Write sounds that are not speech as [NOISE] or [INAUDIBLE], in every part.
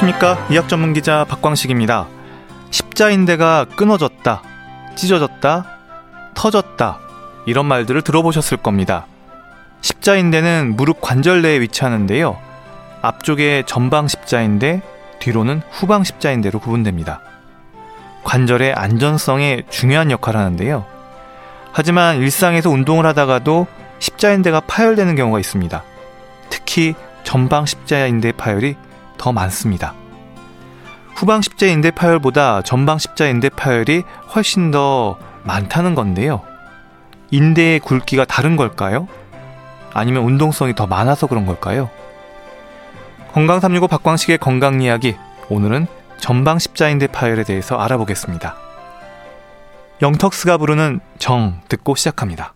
안녕하십니까. 의학 전문 기자 박광식입니다. 십자인대가 끊어졌다, 찢어졌다, 터졌다. 이런 말들을 들어보셨을 겁니다. 십자인대는 무릎 관절 내에 위치하는데요. 앞쪽에 전방 십자인대, 뒤로는 후방 십자인대로 구분됩니다. 관절의 안전성에 중요한 역할을 하는데요. 하지만 일상에서 운동을 하다가도 십자인대가 파열되는 경우가 있습니다. 특히 전방 십자인대 파열이 더 많습니다. 후방 십자인대 파열보다 전방 십자인대 파열이 훨씬 더 많다는 건데요. 인대의 굵기가 다른 걸까요? 아니면 운동성이 더 많아서 그런 걸까요? 건강 365 박광식의 건강 이야기. 오늘은 전방 십자인대 파열에 대해서 알아보겠습니다. 영턱스가 부르는 정 듣고 시작합니다.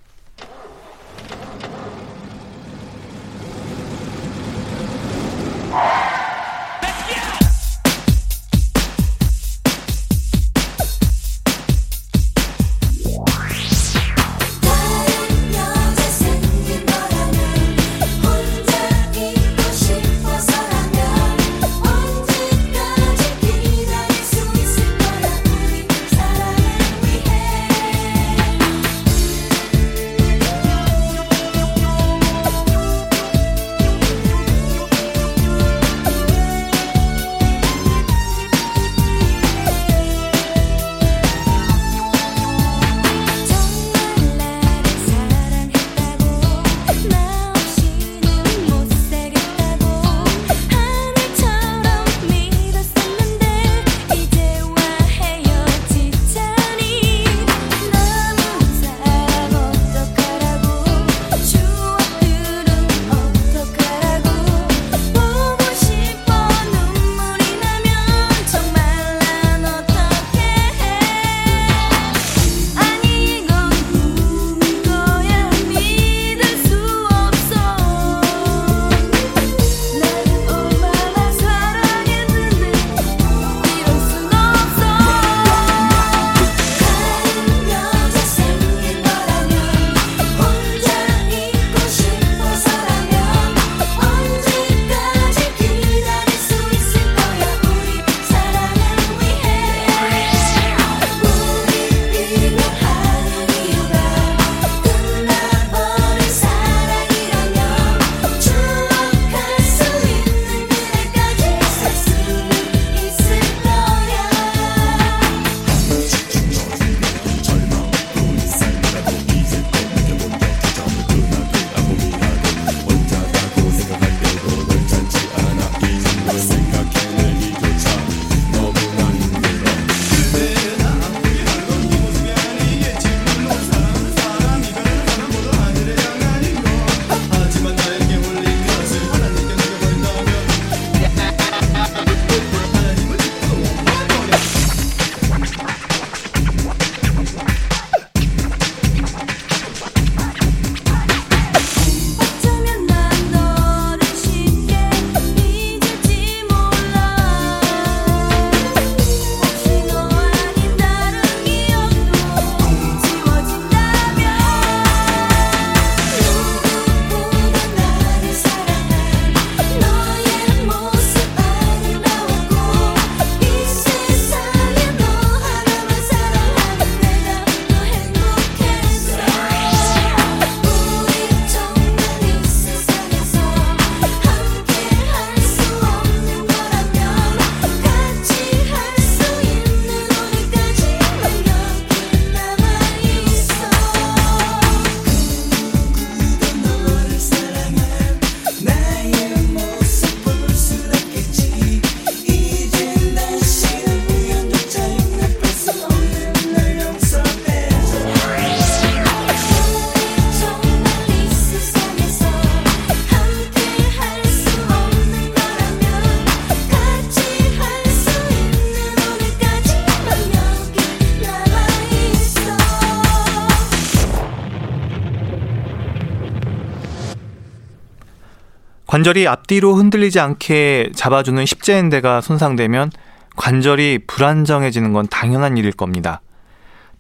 관절이 앞뒤로 흔들리지 않게 잡아주는 십자인대가 손상되면 관절이 불안정해지는 건 당연한 일일 겁니다.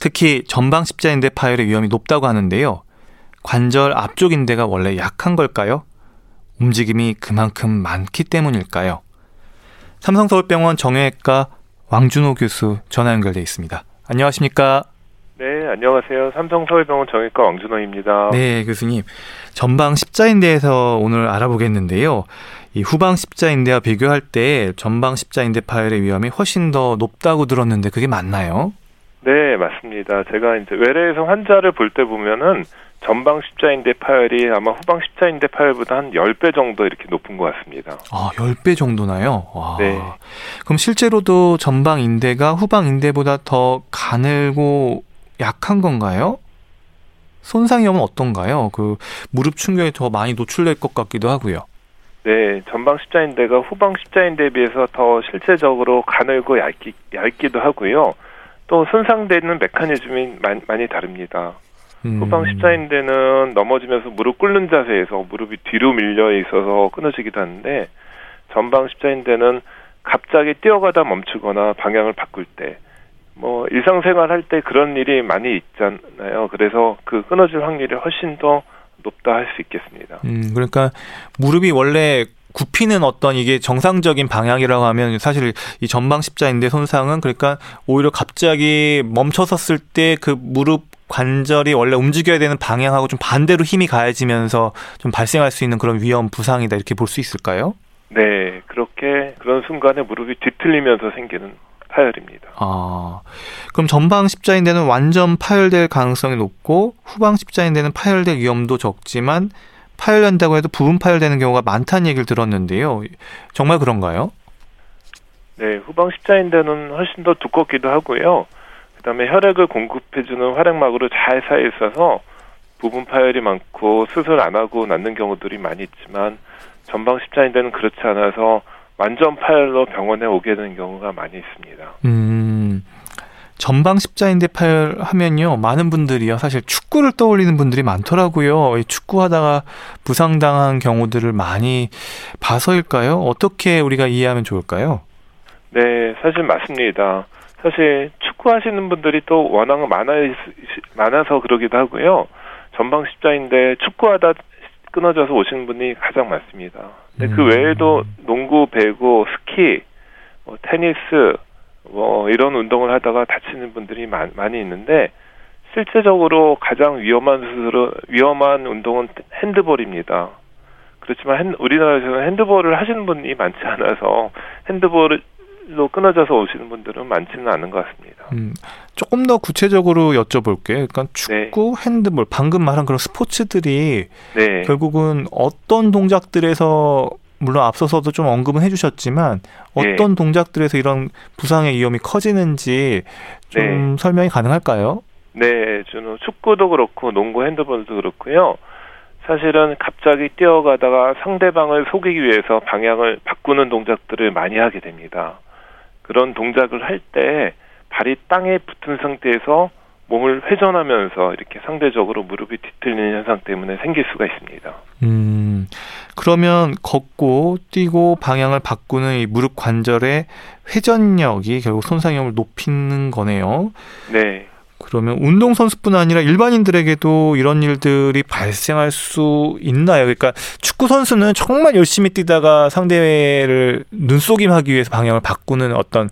특히 전방 십자인대 파열의 위험이 높다고 하는데요. 관절 앞쪽 인대가 원래 약한 걸까요? 움직임이 그만큼 많기 때문일까요? 삼성서울병원 정형외과 왕준호 교수 전화 연결돼 있습니다. 안녕하십니까? 네, 안녕하세요. 삼성서울병원 정형외과 왕준호입니다. 네, 교수님. 전방 십자인대에서 오늘 알아보겠는데요. 이 후방 십자인대와 비교할 때 전방 십자인대 파열의 위험이 훨씬 더 높다고 들었는데 그게 맞나요? 네, 맞습니다. 제가 이제 외래에서 환자를 볼 때 보면은 전방 십자인대 파열이 아마 후방 십자인대 파열보다 한 10배 정도 이렇게 높은 것 같습니다. 아, 10배 정도나요? 와. 네. 그럼 실제로도 전방 인대가 후방 인대보다 더 가늘고 약한 건가요? 손상 위험은 어떤가요? 그 무릎 충격에 더 많이 노출될 것 같기도 하고요. 네, 전방 십자인대가 후방 십자인대에 비해서 더 실제적으로 가늘고 얇기, 얇기도 하고요. 또 손상되는 메커니즘이 많이, 많이 다릅니다. 음. 후방 십자인대는 넘어지면서 무릎 꿇는 자세에서 무릎이 뒤로 밀려 있어서 끊어지기도 하는데 전방 십자인대는 갑자기 뛰어가다 멈추거나 방향을 바꿀 때, 뭐 일상생활 할 때 그런 일이 많이 있잖아요. 그래서 그 끊어질 확률이 훨씬 더 높다 할 수 있겠습니다. 음, 그러니까 무릎이 원래 굽히는 어떤 이게 정상적인 방향이라고 하면 사실 이 전방 십자인대 손상은 그러니까 오히려 갑자기 멈춰 섰을 때 그 무릎 관절이 원래 움직여야 되는 방향하고 좀 반대로 힘이 가해지면서 좀 발생할 수 있는 그런 위험 부상이다 이렇게 볼 수 있을까요? 네, 그렇게 그런 순간에 무릎이 뒤틀리면서 생기는 파열입니다. 아, 그럼 전방 십자인대는 완전 파열될 가능성이 높고 후방 십자인대는 파열될 위험도 적지만 파열된다고 해도 부분 파열되는 경우가 많다는 얘기를 들었는데요. 정말 그런가요? 네, 후방 십자인대는 훨씬 더 두껍기도 하고요. 그다음에 혈액을 공급해주는 활액막으로 잘 쌓여 있어서 부분 파열이 많고 수술 안 하고 낫는 경우들이 많이 있지만 전방 십자인대는 그렇지 않아서 완전 파열로 병원에 오게 되는 경우가 많이 있습니다. 음, 전방 십자인대 파열하면요, 많은 분들이요, 사실 축구를 떠올리는 분들이 많더라고요. 축구하다가 부상당한 경우들을 많이 봐서일까요? 어떻게 우리가 이해하면 좋을까요? 네, 사실 맞습니다. 사실 축구하시는 분들이 또 워낙 많아 많아서 그러기도 하고요. 전방 십자인대 축구하다 끊어져서 오시는 분이 가장 많습니다. 근데 그 음. 외에도 농구, 배구, 스키, 뭐 테니스, 뭐 이런 운동을 하다가 다치는 분들이 많, 많이 있는데 실제적으로 가장 위험한 수술은 위험한 운동은 핸드볼입니다. 그렇지만 핸, 우리나라에서는 핸드볼을 하시는 분이 많지 않아서 핸드볼 로 끊어져서 오시는 분들은 많지는 않은 것 같습니다. 음, 조금 더 구체적으로 여쭤볼게요. 그러니까 축구, 핸드볼, 방금 말한 그런 스포츠들이 네, 결국은 어떤 동작들에서 물론 앞서서도 좀 언급은 해주셨지만 어떤 네. 동작들에서 이런 부상의 위험이 커지는지 좀 설명이 가능할까요? 네, 저는 축구도 그렇고 농구, 핸드볼도 그렇고요. 사실은 갑자기 뛰어가다가 상대방을 속이기 위해서 방향을 바꾸는 동작들을 많이 하게 됩니다. 그런 동작을 할 때 발이 땅에 붙은 상태에서 몸을 회전하면서 이렇게 상대적으로 무릎이 뒤틀리는 현상 때문에 생길 수가 있습니다. 음, 그러면 걷고 뛰고 방향을 바꾸는 이 무릎 관절의 회전력이 결국 손상 위험을 높이는 거네요. 네, 그러면 운동선수뿐 아니라 일반인들에게도 이런 일들이 발생할 수 있나요? 그러니까 축구 선수는 정말 열심히 뛰다가 상대를 눈속임하기 위해서 방향을 바꾸는 어떤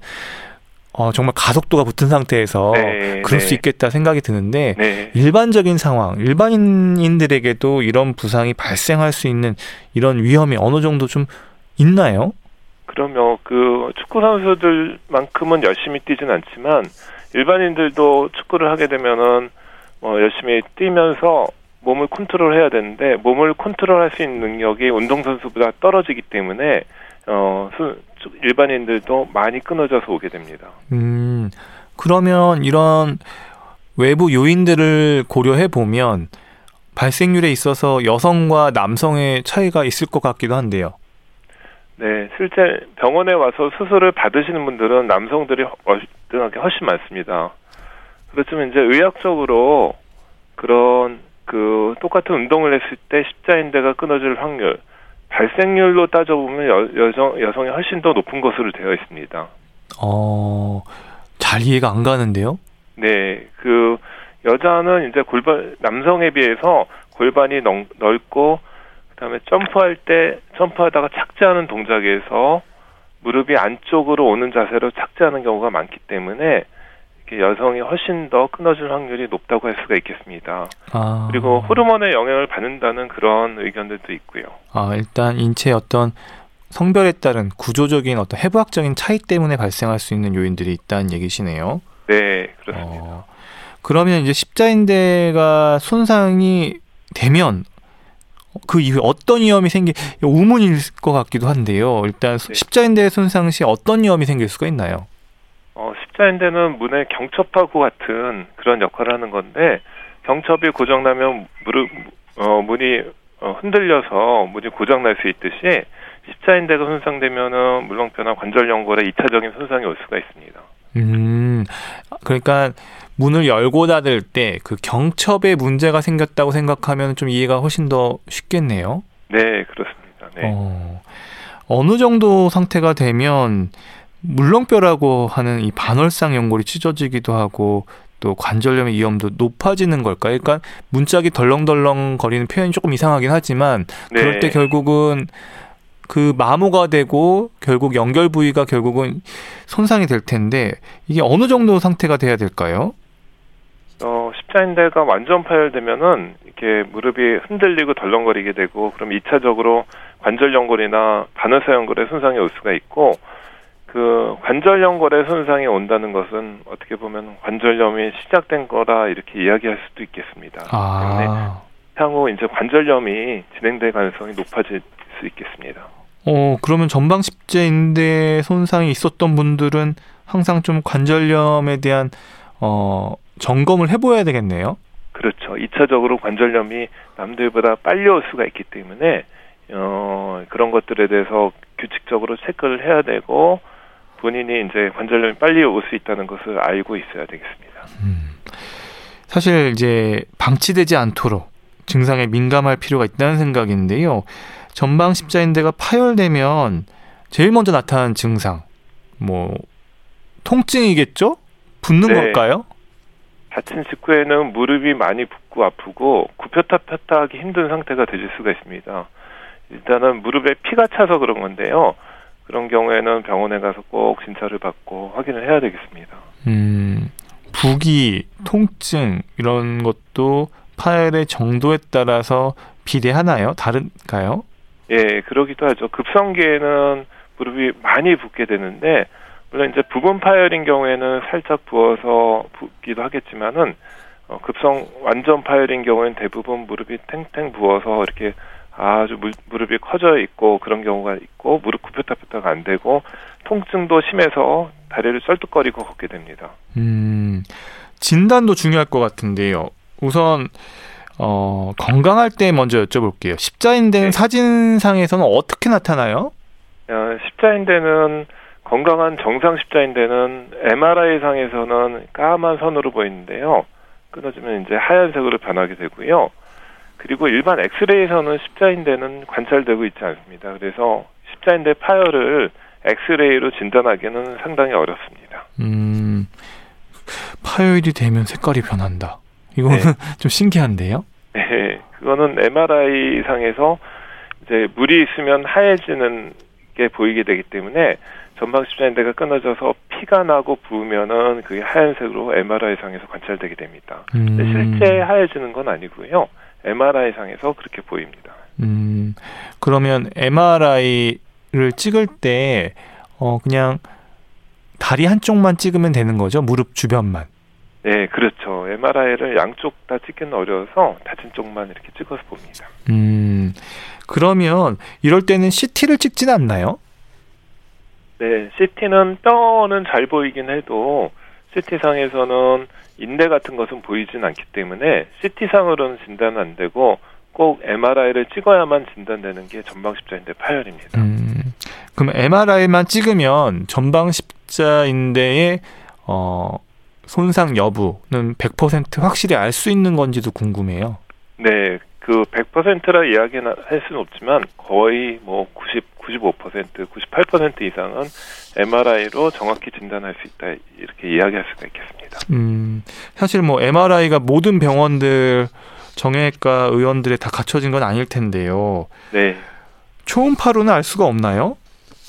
어, 정말 가속도가 붙은 상태에서 네, 그럴 네. 수 있겠다 생각이 드는데 네, 일반적인 상황, 일반인들에게도 이런 부상이 발생할 수 있는 이런 위험이 어느 정도 좀 있나요? 그러면 그 축구 선수들만큼은 열심히 뛰진 않지만 일반인들도 축구를 하게 되면은 뭐 열심히 뛰면서 몸을 컨트롤해야 되는데 몸을 컨트롤할 수 있는 능력이 운동 선수보다 떨어지기 때문에 어 수- 일반인들도 많이 끊어져서 오게 됩니다. 음, 그러면 이런 외부 요인들을 고려해 보면 발생률에 있어서 여성과 남성의 차이가 있을 것 같기도 한데요. 네, 실제 병원에 와서 수술을 받으시는 분들은 남성들이 월등하게 훨씬 많습니다. 그렇지만 이제 의학적으로 그런 그 똑같은 운동을 했을 때 십자인대가 끊어질 확률, 발생률로 따져보면 여, 여성, 여성이 훨씬 더 높은 것으로 되어 있습니다. 어, 잘 이해가 안 가는데요. 네, 그 여자는 이제 골반 남성에 비해서 골반이 넓, 넓고 그다음에 점프할 때 점프하다가 착지하는 동작에서 무릎이 안쪽으로 오는 자세로 착지하는 경우가 많기 때문에 여성이 훨씬 더 끊어질 확률이 높다고 할 수가 있겠습니다. 아. 그리고 호르몬의 영향을 받는다는 그런 의견들도 있고요. 아, 일단 인체의 어떤 성별에 따른 구조적인 어떤 해부학적인 차이 때문에 발생할 수 있는 요인들이 있다는 얘기시네요. 네, 그렇습니다. 어, 그러면 이제 십자인대가 손상이 되면 그 이후에 어떤 위험이 생기 우문일 것 같기도 한데요. 일단 네. 십자인대 손상 시 어떤 위험이 생길 수가 있나요? 어, 십자인대는 문의 경첩하고 같은 그런 역할을 하는 건데 경첩이 고장나면 무릎 어, 문이 어, 흔들려서 문이 고장날 수 있듯이 십자인대가 손상되면은 물렁뼈나 관절 연골에 이타적인 손상이 올 수가 있습니다. 음, 그러니까 문을 열고 닫을 때 그 경첩에 문제가 생겼다고 생각하면 좀 이해가 훨씬 더 쉽겠네요. 네, 그렇습니다. 네. 어, 어느 정도 상태가 되면 물렁뼈라고 하는 이 반월상 연골이 찢어지기도 하고 또 관절염의 위험도 높아지는 걸까요? 그러니까 문짝이 덜렁덜렁 거리는 표현이 조금 이상하긴 하지만 네. 그럴 때 결국은 그 마모가 되고 결국 연결 부위가 결국은 손상이 될 텐데 이게 어느 정도 상태가 돼야 될까요? 어, 십자인대가 완전 파열되면은 이렇게 무릎이 흔들리고 덜렁거리게 되고 그럼 2차적으로 관절 연골이나 반월사 연골에 손상이 올 수가 있고 그 관절 연골에 손상이 온다는 것은 어떻게 보면 관절염이 시작된 거라 이렇게 이야기할 수도 있겠습니다. 아. 때문에 향후 이제 관절염이 진행될 가능성이 높아질 수 있겠습니다. 어, 그러면 전방 십자인대 손상이 있었던 분들은 항상 좀 관절염에 대한 어, 점검을 해보아야 되겠네요. 그렇죠. 2차적으로 관절염이 남들보다 빨리 올 수가 있기 때문에 어, 그런 것들에 대해서 규칙적으로 체크를 해야 되고 본인이 이제 관절염이 빨리 올 수 있다는 것을 알고 있어야 되겠습니다. 음. 사실 이제 방치되지 않도록 증상에 민감할 필요가 있다는 생각인데요. 전방 십자인대가 파열되면 제일 먼저 나타나는 증상, 뭐 통증이겠죠? 붓는 네. 걸까요? 다친 직후에는 무릎이 많이 붓고 아프고 굽혔다 폈다 하기 힘든 상태가 되실 수가 있습니다. 일단은 무릎에 피가 차서 그런 건데요. 그런 경우에는 병원에 가서 꼭 진찰을 받고 확인을 해야 되겠습니다. 음, 부기, 통증 이런 것도 파열의 정도에 따라서 비례하나요? 다른가요? 예, 그러기도 하죠. 급성기에는 무릎이 많이 붓게 되는데 물론 이제 부분 파열인 경우에는 살짝 부어서 붓기도 하겠지만은 어, 급성 완전 파열인 경우에는 대부분 무릎이 탱탱 부어서 이렇게 아주 무, 무릎이 커져 있고 그런 경우가 있고 무릎 굽혔다 폈다가 안 되고 통증도 심해서 다리를 썰뚝거리고 걷게 됩니다. 음, 진단도 중요할 것 같은데요. 우선 어, 건강할 때 먼저 여쭤볼게요. 십자인대는 네. 사진상에서는 어떻게 나타나요? 어, 십자인대는 건강한 정상 십자인대는 MRI 상에서는 까만 선으로 보이는데요. 끊어지면 이제 하얀색으로 변하게 되고요. 그리고 일반 엑스레이에서는 십자인대는 관찰되고 있지 않습니다. 그래서 십자인대 파열을 엑스레이로 진단하기는 상당히 어렵습니다. 음, 파열이 되면 색깔이 변한다. 이거는 네. [LAUGHS] 좀 신기한데요? 네, 그거는 MRI 상에서 이제 물이 있으면 하얘지는 게 보이게 되기 때문에 전방 십자인대가 끊어져서 피가 나고 부으면은 그게 하얀색으로 MRI 상에서 관찰되게 됩니다. 음. 실제 하얘지는 건 아니고요. MRI 상에서 그렇게 보입니다. 음. 그러면 MRI를 찍을 때 어, 그냥 다리 한쪽만 찍으면 되는 거죠? 무릎 주변만. 네, 그렇죠. MRI를 양쪽 다 찍기는 어려워서 다친 쪽만 이렇게 찍어서 봅니다. 음, 그러면 이럴 때는 CT를 찍진 않나요? 네, CT는 뼈는 잘 보이긴 해도 CT상에서는 인대 같은 것은 보이진 않기 때문에 CT상으로는 진단은 안 되고 꼭 MRI를 찍어야만 진단되는 게 전방 십자인대 파열입니다. 음, 그럼 MRI만 찍으면 전방 십자인대의 어, 손상 여부는 100% 확실히 알 수 있는 건지도 궁금해요. 네, 그 100%라 이야기는 할 수는 없지만 거의 뭐 90, 95%, 98% 이상은 MRI로 정확히 진단할 수 있다 이렇게 이야기할 수가 있겠습니다. 음, 사실 뭐 MRI가 모든 병원들 정형외과 의원들에 다 갖춰진 건 아닐 텐데요. 네. 초음파로는 알 수가 없나요?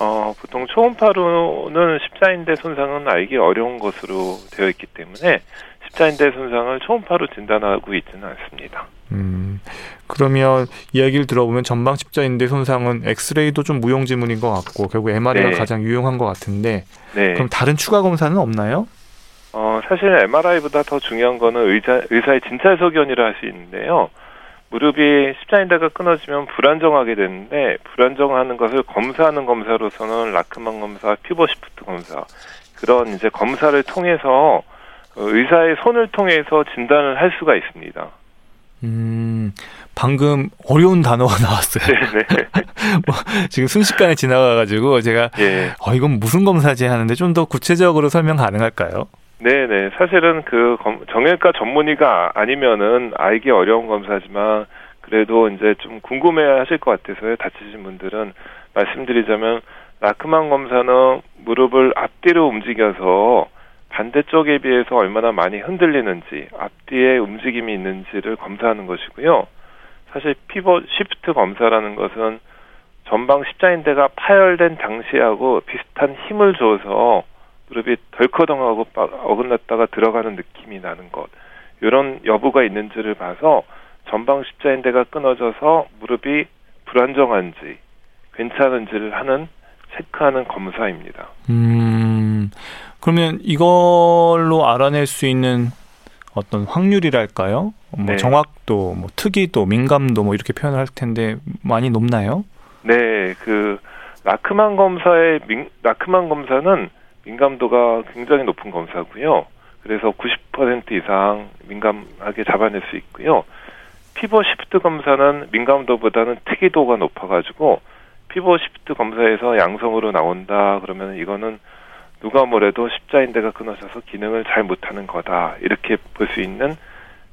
어, 보통 초음파로는 십자인대 손상은 알기 어려운 것으로 되어 있기 때문에 십자인대 손상을 초음파로 진단하고 있지는 않습니다. 음, 그러면 이야기를 들어보면 전방 십자인대 손상은 엑스레이도 좀 무용지물인 것 같고 결국 MRI가 네. 가장 유용한 것 같은데 네. 그럼 다른 추가 검사는 없나요? 어, 사실 MRI보다 더 중요한 거는 의사, 의사의 진찰 소견이라 할 수 있는데요. 무릎이 십자인대가 끊어지면 불안정하게 되는데 불안정하는 것을 검사하는 검사로서는 Lachman 검사, pivot shift 검사 그런 이제 검사를 통해서 의사의 손을 통해서 진단을 할 수가 있습니다. 음, 방금 어려운 단어가 나왔어요. 네, 네. [LAUGHS] 뭐, 지금 순식간에 지나가가지고 제가, 예. 어, 이건 무슨 검사지 하는데 좀 더 구체적으로 설명 가능할까요? 네네. 사실은 그 정형외과 전문의가 아니면은 알기 어려운 검사지만 그래도 이제 좀 궁금해 하실 것 같아서요. 다치신 분들은 말씀드리자면 라크만 검사는 무릎을 앞뒤로 움직여서 반대쪽에 비해서 얼마나 많이 흔들리는지 앞뒤에 움직임이 있는지를 검사하는 것이고요. 사실 pivot shift 검사라는 것은 전방 십자인대가 파열된 당시하고 비슷한 힘을 줘서 무릎이 덜커덩하고 어긋났다가 들어가는 느낌이 나는 것 이런 여부가 있는지를 봐서 전방 십자인대가 끊어져서 무릎이 불안정한지 괜찮은지를 하는 체크하는 검사입니다. 음 그러면 이걸로 알아낼 수 있는 어떤 확률이랄까요? 뭐 네. 정확도, 뭐 특이도, 민감도 뭐 이렇게 표현을 할 텐데 많이 높나요? 네, 그 Lachman 검사의 민, Lachman 검사는 민감도가 굉장히 높은 검사고요. 그래서 90% 이상 민감하게 잡아낼 수 있고요. pivot shift 검사는 민감도보다는 특이도가 높아가지고 pivot shift 검사에서 양성으로 나온다 그러면 이거는 누가 뭐래도 십자인대가 끊어져서 기능을 잘 못하는 거다 이렇게 볼 수 있는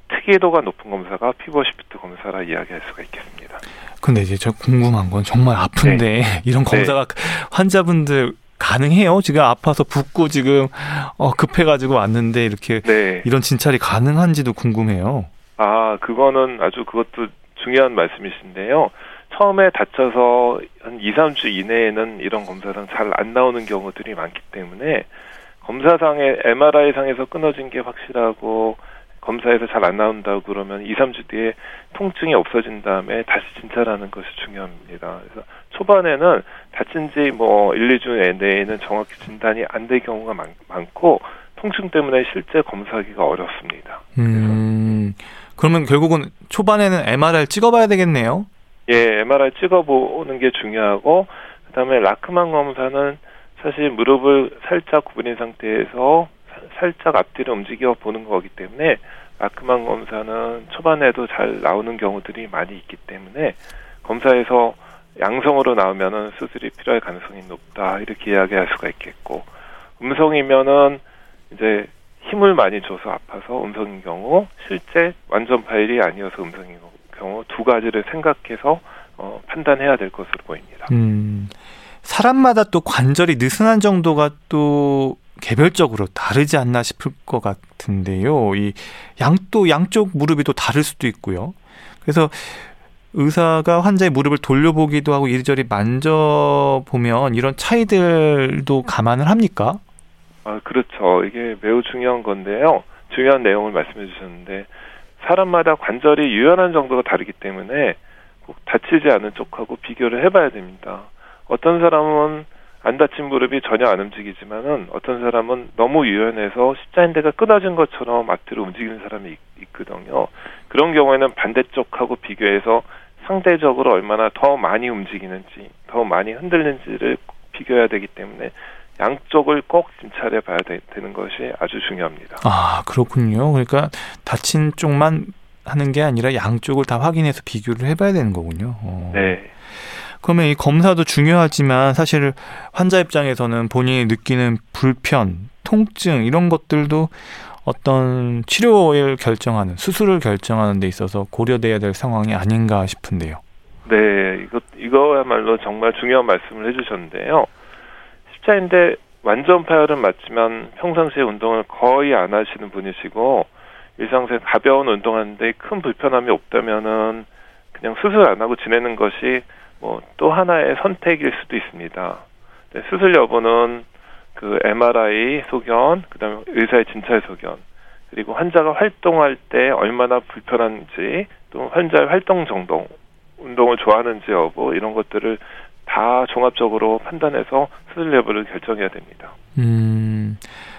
특이도가 높은 검사가 pivot shift 검사라 이야기할 수가 있겠습니다. 근데 이제 저 궁금한 건 정말 아픈데 네. 이런 검사가 네. 환자분들 가능해요? 지금 아파서 붓고 지금 어, 급해가지고 왔는데 이렇게 네. 이런 진찰이 가능한지도 궁금해요. 아 그거는 아주 그것도 중요한 말씀이신데요. 처음에 다쳐서 한 2, 3주 이내에는 이런 검사상 잘 안 나오는 경우들이 많기 때문에 검사상에 MRI상에서 끊어진 게 확실하고 검사에서 잘 안 나온다고 그러면 2, 3주 뒤에 통증이 없어진 다음에 다시 진찰하는 것이 중요합니다. 그래서 초반에는 다친 지 뭐 1, 2주 내에는 정확히 진단이 안 될 경우가 많, 많고 통증 때문에 실제 검사하기가 어렵습니다. 음, 그러면 결국은 초반에는 MRI를 찍어봐야 되겠네요. 예, MRI 찍어보는 게 중요하고 그다음에 라크만 검사는 사실 무릎을 살짝 구부린 상태에서 살짝 앞뒤로 움직여 보는 거기 때문에 라크만 검사는 초반에도 잘 나오는 경우들이 많이 있기 때문에 검사에서 양성으로 나오면은 수술이 필요할 가능성이 높다 이렇게 이야기할 수가 있겠고 음성이면은 이제 힘을 많이 줘서 아파서 음성인 경우 실제 완전 파일이 아니어서 음성인 경우 두 가지를 생각해서 어, 판단해야 될 것으로 보입니다. 음, 사람마다 또 관절이 느슨한 정도가 또 개별적으로 다르지 않나 싶을 것 같은데요. 이 양 또 양쪽 무릎이 또 다를 수도 있고요. 그래서 의사가 환자의 무릎을 돌려보기도 하고 이리저리 만져보면 이런 차이들도 감안을 합니까? 아, 그렇죠. 이게 매우 중요한 건데요. 중요한 내용을 말씀해 주셨는데 사람마다 관절이 유연한 정도가 다르기 때문에 꼭 다치지 않은 쪽하고 비교를 해봐야 됩니다. 어떤 사람은 안 다친 무릎이 전혀 안 움직이지만은 어떤 사람은 너무 유연해서 십자인대가 끊어진 것처럼 앞뒤로 움직이는 사람이 있, 거든요 그런 경우에는 반대쪽하고 비교해서 상대적으로 얼마나 더 많이 움직이는지, 더 많이 흔들리는지를 비교해야 되기 때문에 양쪽을 꼭 진찰해 봐야 되, 는 것이 아주 중요합니다. 아, 그렇군요. 그러니까 다친 쪽만 하는 게 아니라 양쪽을 다 확인해서 비교를 해봐야 되는 거군요. 어. 네. 그러면 이 검사도 중요하지만 사실 환자 입장에서는 본인이 느끼는 불편, 통증 이런 것들도 어떤 치료를 결정하는 수술을 결정하는 데 있어서 고려돼야 될 상황이 아닌가 싶은데요. 네, 이거 이거야말로 정말 중요한 말씀을 해주셨는데요. 십자인대 완전 파열은 맞지만 평상시에 운동을 거의 안 하시는 분이시고 일상생 가벼운 운동하는데 큰 불편함이 없다면은 그냥 수술 안 하고 지내는 것이 뭐 또 하나의 선택일 수도 있습니다. 네, 수술 여부는 그 MRI 소견, 그다음에 의사의 진찰 소견, 그리고 환자가 활동할 때 얼마나 불편한지, 또 환자의 활동 정도, 운동을 좋아하는지 여부 이런 것들을 다 종합적으로 판단해서 수술 여부를 결정해야 됩니다. 음,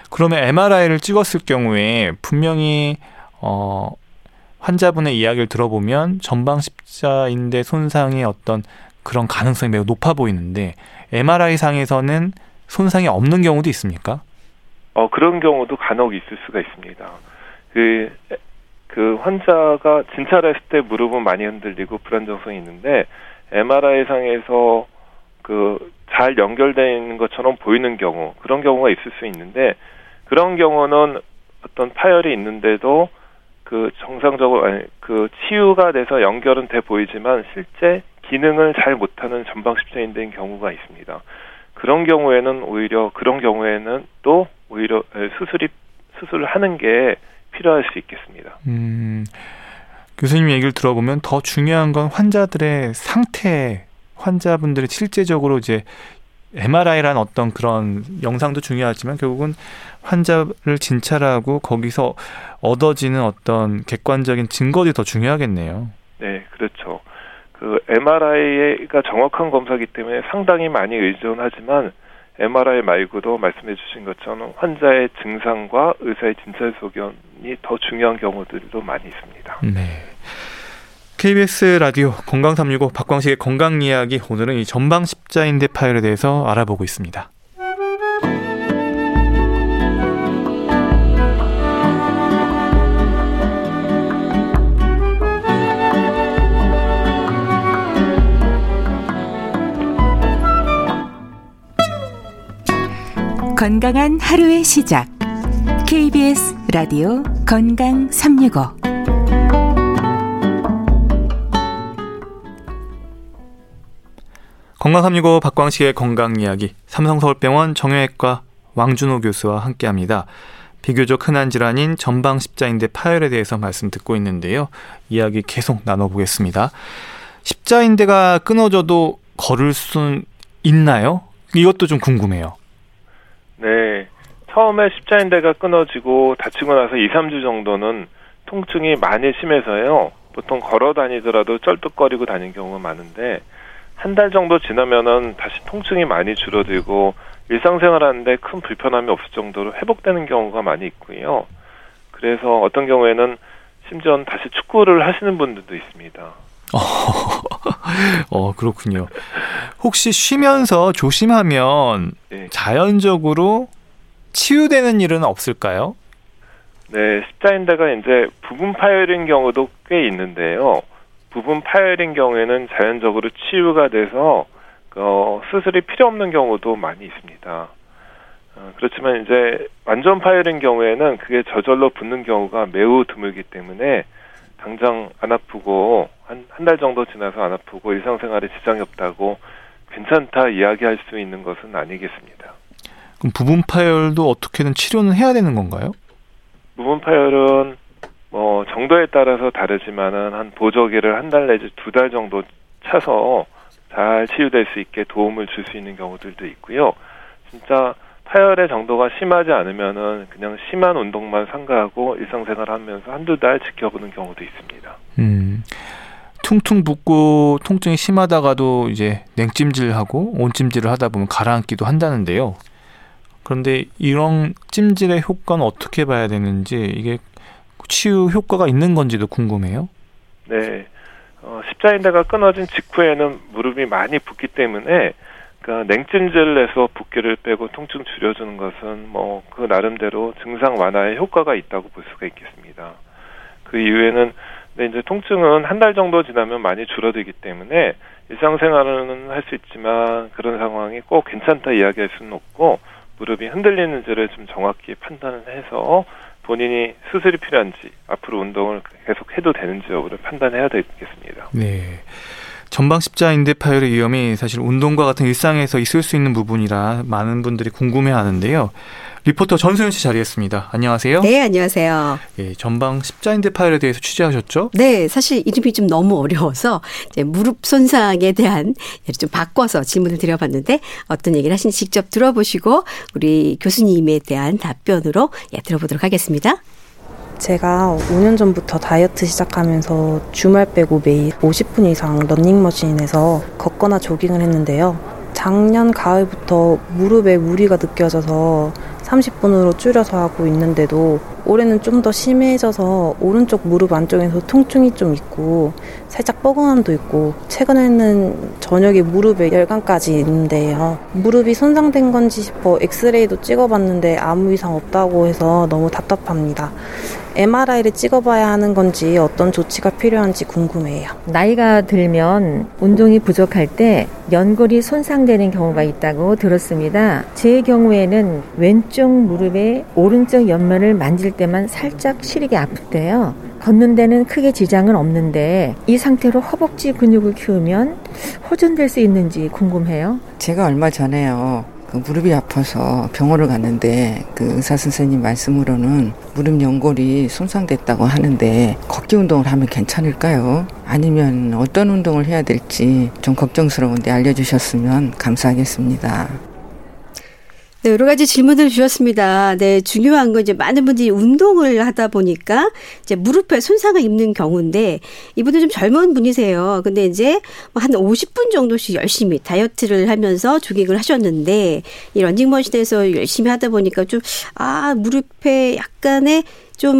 그러면 MRI를 찍었을 경우에 분명히 어 환자분의 이야기를 들어보면 전방 십자인대 손상의 어떤 그런 가능성이 매우 높아 보이는데 MRI 상에서는 손상이 없는 경우도 있습니까? 어 그런 경우도 간혹 있을 수가 있습니다. 그, 그 환자가 진찰했을 때 무릎은 많이 흔들리고 불안정성이 있는데 MRI 상에서 그 잘 연결되어 있는 것처럼 보이는 경우 그런 경우가 있을 수 있는데 그런 경우는 어떤 파열이 있는데도 그 정상적으로 아니 그 치유가 돼서 연결은 돼 보이지만 실제 기능을 잘 못하는 전방 십자인대인 경우가 있습니다. 그런 경우에는 오히려 그런 경우에는 또 오히려 수술이 수술을 하는 게 필요할 수 있겠습니다. 음, 교수님 얘기를 들어보면 더 중요한 건 환자들의 상태, 환자분들이 실제적으로 이제 MRI란 어떤 그런 영상도 중요하지만 결국은 환자를 진찰하고 거기서 얻어지는 어떤 객관적인 증거들이 더 중요하겠네요. 네, 그렇죠. 그 MRI가 정확한 검사기 때문에 상당히 많이 의존하지만 MRI 말고도 말씀해 주신 것처럼 환자의 증상과 의사의 진찰 소견이 더 중요한 경우들도 많이 있습니다. 네. KBS 라디오 건강365 박광식의 건강 이야기 오늘은 이 전방 십자인대 파열에 대해서 알아보고 있습니다. 건강한 하루의 시작. KBS 라디오 건강 365. 건강 365 박광식의 건강 이야기. 삼성서울병원 정형외과 왕준호 교수와 함께 합니다. 비교적 흔한 질환인 전방 십자인대 파열에 대해서 말씀 듣고 있는데요. 이야기 계속 나눠보겠습니다. 십자인대가 끊어져도 걸을 수 있나요? 이것도 좀 궁금해요. 네. 처음에 십자인대가 끊어지고 다치고 나서 2, 3주 정도는 통증이 많이 심해서요. 보통 걸어 다니더라도 쩔뚝거리고 다니는 경우가 많은데 한 달 정도 지나면은 다시 통증이 많이 줄어들고 일상생활 하는데 큰 불편함이 없을 정도로 회복되는 경우가 많이 있고요. 그래서 어떤 경우에는 심지어 다시 축구를 하시는 분들도 있습니다. 어, 그렇군요. 혹시 쉬면서 조심하면 네. 자연적으로 치유되는 일은 없을까요? 네, 십자인대가 이제 부분 파열인 경우도 꽤 있는데요. 부분 파열인 경우에는 자연적으로 치유가 돼서 어, 수술이 필요 없는 경우도 많이 있습니다. 어, 그렇지만 이제 완전 파열인 경우에는 그게 저절로 붙는 경우가 매우 드물기 때문에 당장 안 아프고 한 한 달 정도 지나서 안 아프고 일상생활에 지장이 없다고 괜찮다 이야기할 수 있는 것은 아니겠습니다. 그럼 부분 파열도 어떻게든 치료는 해야 되는 건가요? 부분 파열은 뭐 정도에 따라서 다르지만은 한 보조기를 한 달 내지 두 달 정도 차서 잘 치유될 수 있게 도움을 줄 수 있는 경우들도 있고요. 진짜 파열의 정도가 심하지 않으면은 그냥 심한 운동만 삼가하고 일상생활 하면서 한두 달 지켜보는 경우도 있습니다. 음. 퉁퉁 붓고 통증이 심하다가도 이제 냉찜질하고 온찜질을 하다 보면 가라앉기도 한다는데요. 그런데 이런 찜질의 효과는 어떻게 봐야 되는지 이게 치유 효과가 있는 건지도 궁금해요. 네. 어, 십자인대가 끊어진 직후에는 무릎이 많이 붓기 때문에 그러니까 냉찜질을 해서 붓기를 빼고 통증 줄여주는 것은 뭐 그 나름대로 증상 완화에 효과가 있다고 볼 수가 있겠습니다. 그 이후에는 근데 이제 통증은 한 달 정도 지나면 많이 줄어들기 때문에 일상생활은 할 수 있지만 그런 상황이 꼭 괜찮다 이야기할 수는 없고 무릎이 흔들리는지를 좀 정확히 판단을 해서 본인이 수술이 필요한지 앞으로 운동을 계속 해도 되는지 여부를 판단해야 되겠습니다. 네. 전방 십자인대 파열의 위험이 사실 운동과 같은 일상에서 있을 수 있는 부분이라 많은 분들이 궁금해하는데요. 리포터 전소연 씨 자리했습니다. 안녕하세요. 네, 안녕하세요. 예, 전방 십자인대 파열에 대해서 취재하셨죠? 네, 사실 이름이 좀 너무 어려워서 무릎 손상에 대한 좀 바꿔서 질문을 드려봤는데 어떤 얘기를 하시는지 직접 들어보시고 우리 교수님에 대한 답변으로 예, 들어보도록 하겠습니다. 제가 5년 전부터 다이어트 시작하면서 주말 빼고 매일 50분 이상 런닝머신에서 걷거나 조깅을 했는데요. 작년 가을부터 무릎에 무리가 느껴져서 30분으로 줄여서 하고 있는데도 올해는 좀 더 심해져서 오른쪽 무릎 안쪽에서 통증이 좀 있고 살짝 뻐근함도 있고 최근에는 저녁에 무릎에 열감까지 있는데요. 무릎이 손상된 건지 싶어 엑스레이도 찍어봤는데 아무 이상 없다고 해서 너무 답답합니다. MRI를 찍어봐야 하는 건지 어떤 조치가 필요한지 궁금해요. 나이가 들면 운동이 부족할 때 연골이 손상되는 경우가 있다고 들었습니다. 제 경우에는 왼쪽 무릎의 오른쪽 옆면을 만질 때만 살짝 시리게 아프대요. 걷는 데는 크게 지장은 없는데 이 상태로 허벅지 근육을 키우면 호전될 수 있는지 궁금해요. 제가 얼마 전에요. 그 무릎이 아파서 병원을 갔는데 그 의사 선생님 말씀으로는 무릎 연골이 손상됐다고 하는데 걷기 운동을 하면 괜찮을까요? 아니면 어떤 운동을 해야 될지 좀 걱정스러운데 알려주셨으면 감사하겠습니다. 네, 여러 가지 질문을 주셨습니다. 네, 중요한 건 이제 많은 분들이 운동을 하다 보니까 이제 무릎에 손상을 입는 경우인데 이분은 좀 젊은 분이세요. 근데 이제 뭐한 50분 정도씩 열심히 다이어트를 하면서 조깅을 하셨는데 이 런닝머신에서 열심히 하다 보니까 좀 아, 무릎에 약간의 좀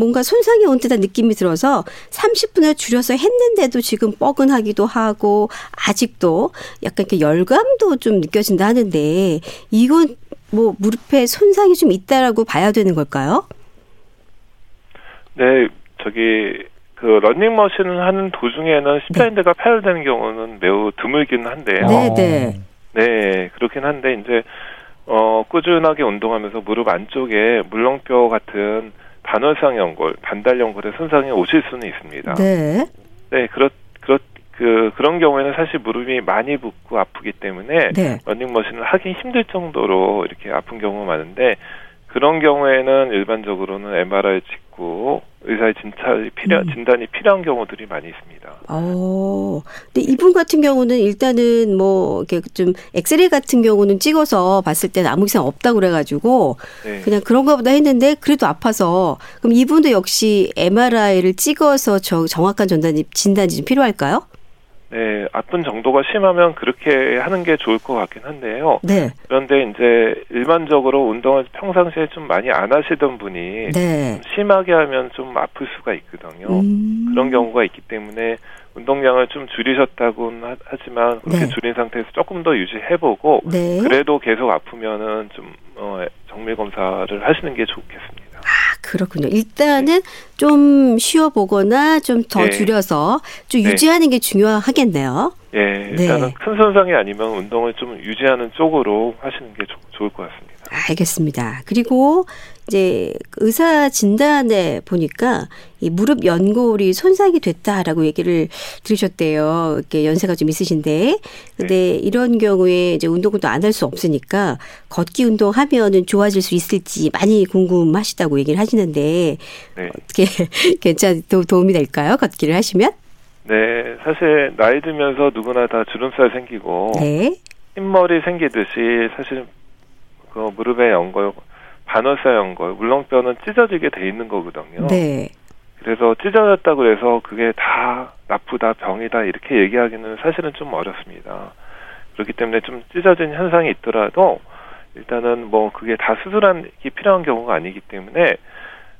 뭔가 손상이 온 듯한 느낌이 들어서 30분을 줄여서 했는데도 지금 뻐근하기도 하고 아직도 약간 이렇게 열감도 좀 느껴진다 하는데 이건 뭐 무릎에 손상이 좀 있다라고 봐야 되는 걸까요? 네, 저기 그 러닝머신을 하는 도중에는 십자인대가 네. 파열되는 경우는 매우 드물기는 한데요. 네, 네. 네, 그렇긴 한데 이제 어 꾸준하게 운동하면서 무릎 안쪽에 물렁뼈 같은 반월상 연골, 반달 연골의 손상이 오실 수는 있습니다. 네. 네, 그렇 그렇 그 그런 경우에는 사실 무릎이 많이 붓고 아프기 때문에 네. 러닝머신을 하기 힘들 정도로 이렇게 아픈 경우가 많은데 그런 경우에는 일반적으로는 MRI 찍고 의사의 진찰이 필요 음. 진단이 필요한 경우들이 많이 있습니다. 어. 근데 이분 같은 경우는 일단은 뭐 이렇게 좀 엑스레이 같은 경우는 찍어서 봤을 때는 아무 이상 없다고 그래 가지고 네. 그냥 그런가 보다 했는데 그래도 아파서 그럼 이분도 역시 MRI를 찍어서 저 정확한 전단이 진단이 좀 필요할까요? 네, 아픈 정도가 심하면 그렇게 하는 게 좋을 것 같긴 한데요. 네. 그런데 이제 일반적으로 운동을 평상시에 좀 많이 안 하시던 분이 네. 심하게 하면 좀 아플 수가 있거든요. 음. 그런 경우가 있기 때문에 운동량을 좀 줄이셨다고는 하지만 그렇게 네. 줄인 상태에서 조금 더 유지해보고 네. 그래도 계속 아프면은 좀 어, 정밀 검사를 하시는 게 좋겠습니다. 아, 그렇군요. 일단은 좀 쉬어 보거나 좀더 네. 줄여서 좀 네. 유지하는 게 중요하겠네요. 예, 일단은 네. 큰 손상이 아니면 운동을 좀 유지하는 쪽으로 하시는 게 조, 좋을 것 같습니다. 알겠습니다. 그리고 이제 의사 진단에 보니까 이 무릎 연골이 손상이 됐다라고 얘기를 들으셨대요. 이렇게 연세가 좀 있으신데. 근데 네. 이런 경우에 이제 운동을 또안할 수 없으니까 걷기 운동하면은 좋아질 수 있을지 많이 궁금하시다고 얘기를 하시는데 네. 어떻게 [LAUGHS] 괜찮 도, 도움이 될까요? 걷기를 하시면? 네, 사실 나이 들면서 누구나 다 주름살 생기고 네. 흰머리 생기듯이 사실 그 무릎의 연골, 반월사 연골, 물렁뼈는 찢어지게 돼 있는 거거든요. 네. 그래서 찢어졌다 그래서 그게 다 나쁘다, 병이다 이렇게 얘기하기는 사실은 좀 어렵습니다. 그렇기 때문에 좀 찢어진 현상이 있더라도 일단은 뭐 그게 다 수술하기 필요한 경우가 아니기 때문에